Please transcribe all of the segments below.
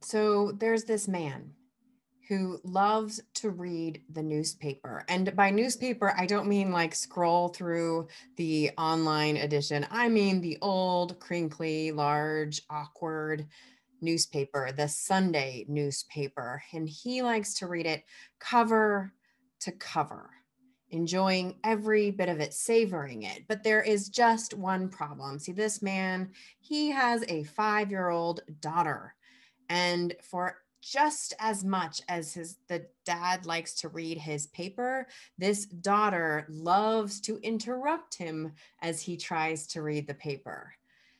So there's this man who loves to read the newspaper. And by newspaper, I don't mean like scroll through the online edition. I mean the old, crinkly, large, awkward newspaper, the Sunday newspaper. And he likes to read it cover to cover, enjoying every bit of it, savoring it. But there is just one problem. See, this man, he has a five year old daughter. And for just as much as his the dad likes to read his paper this daughter loves to interrupt him as he tries to read the paper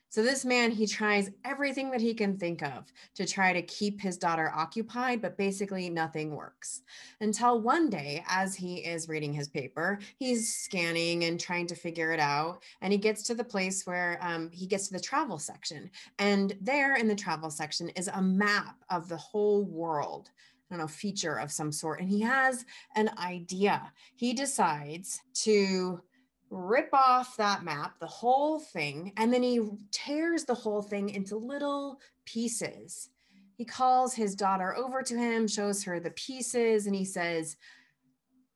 so this man he tries everything that he can think of to try to keep his daughter occupied but basically nothing works until one day as he is reading his paper he's scanning and trying to figure it out and he gets to the place where um, he gets to the travel section and there in the travel section is a map of the whole world I don't know, feature of some sort. And he has an idea. He decides to rip off that map, the whole thing, and then he tears the whole thing into little pieces. He calls his daughter over to him, shows her the pieces, and he says,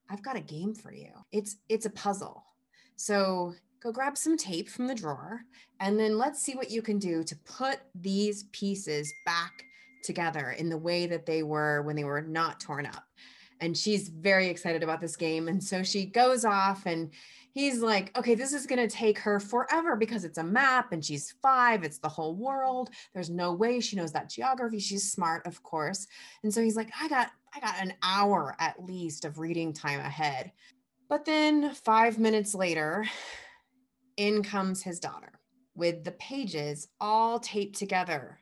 I've got a game for you. It's it's a puzzle. So go grab some tape from the drawer and then let's see what you can do to put these pieces back together in the way that they were when they were not torn up. And she's very excited about this game. And so she goes off and he's like, okay, this is going to take her forever because it's a map and she's five. It's the whole world. There's no way she knows that geography. She's smart, of course. And so he's like, I got, I got an hour at least of reading time ahead. But then five minutes later, in comes his daughter with the pages all taped together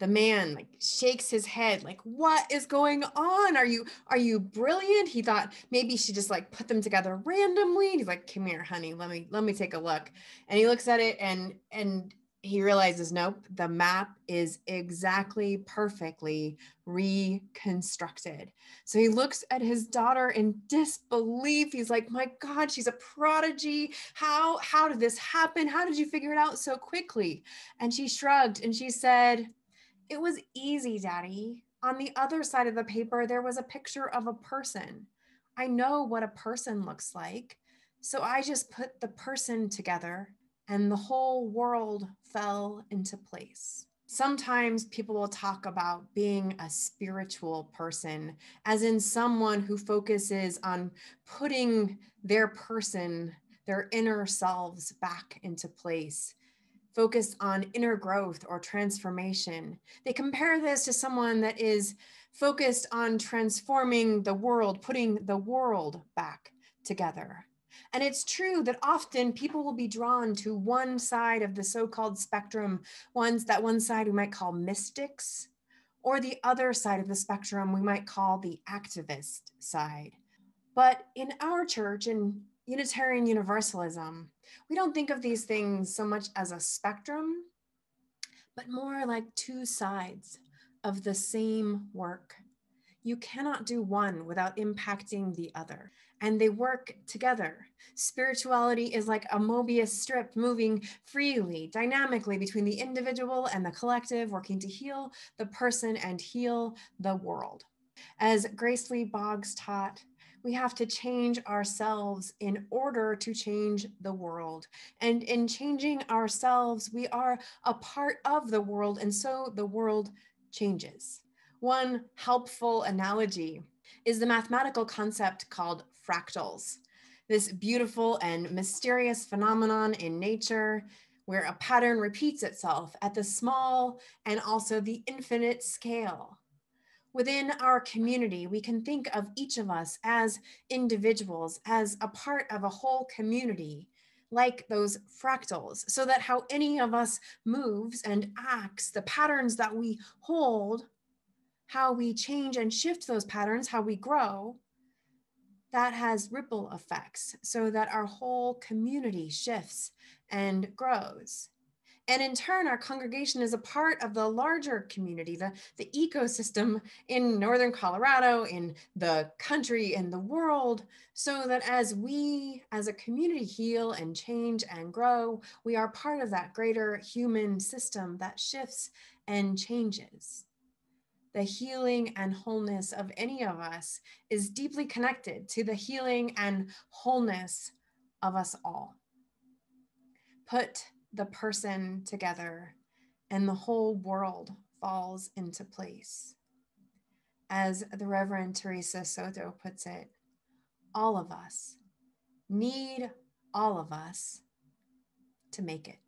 the man like shakes his head like what is going on? Are you are you brilliant? He thought maybe she just like put them together randomly and he's like come here honey let me let me take a look. And he looks at it and and he realizes nope the map is exactly perfectly reconstructed. So he looks at his daughter in disbelief. He's like my god she's a prodigy. How how did this happen? How did you figure it out so quickly? And she shrugged and she said it was easy, Daddy. On the other side of the paper, there was a picture of a person. I know what a person looks like. So I just put the person together and the whole world fell into place. Sometimes people will talk about being a spiritual person, as in someone who focuses on putting their person, their inner selves back into place focused on inner growth or transformation. They compare this to someone that is focused on transforming the world, putting the world back together. And it's true that often people will be drawn to one side of the so called spectrum, ones that one side we might call mystics, or the other side of the spectrum we might call the activist side. But in our church, and Unitarian Universalism, we don't think of these things so much as a spectrum, but more like two sides of the same work. You cannot do one without impacting the other, and they work together. Spirituality is like a Mobius strip moving freely, dynamically between the individual and the collective, working to heal the person and heal the world. As Grace Lee Boggs taught, we have to change ourselves in order to change the world. And in changing ourselves, we are a part of the world, and so the world changes. One helpful analogy is the mathematical concept called fractals. This beautiful and mysterious phenomenon in nature where a pattern repeats itself at the small and also the infinite scale within our community, we can think of each of us as individuals, as a part of a whole community, like those fractals, so that how any of us moves and acts, the patterns that we hold, how we change and shift those patterns, how we grow, that has ripple effects so that our whole community shifts and grows. And in turn, our congregation is a part of the larger community, the, the ecosystem in Northern Colorado, in the country, in the world, so that as we as a community heal and change and grow, we are part of that greater human system that shifts and changes. the healing and wholeness of any of us is deeply connected to the healing and wholeness of us all. Put the person together, and the whole world falls into place. As the Reverend Theresa Soto puts it, all of us need all of us to make it.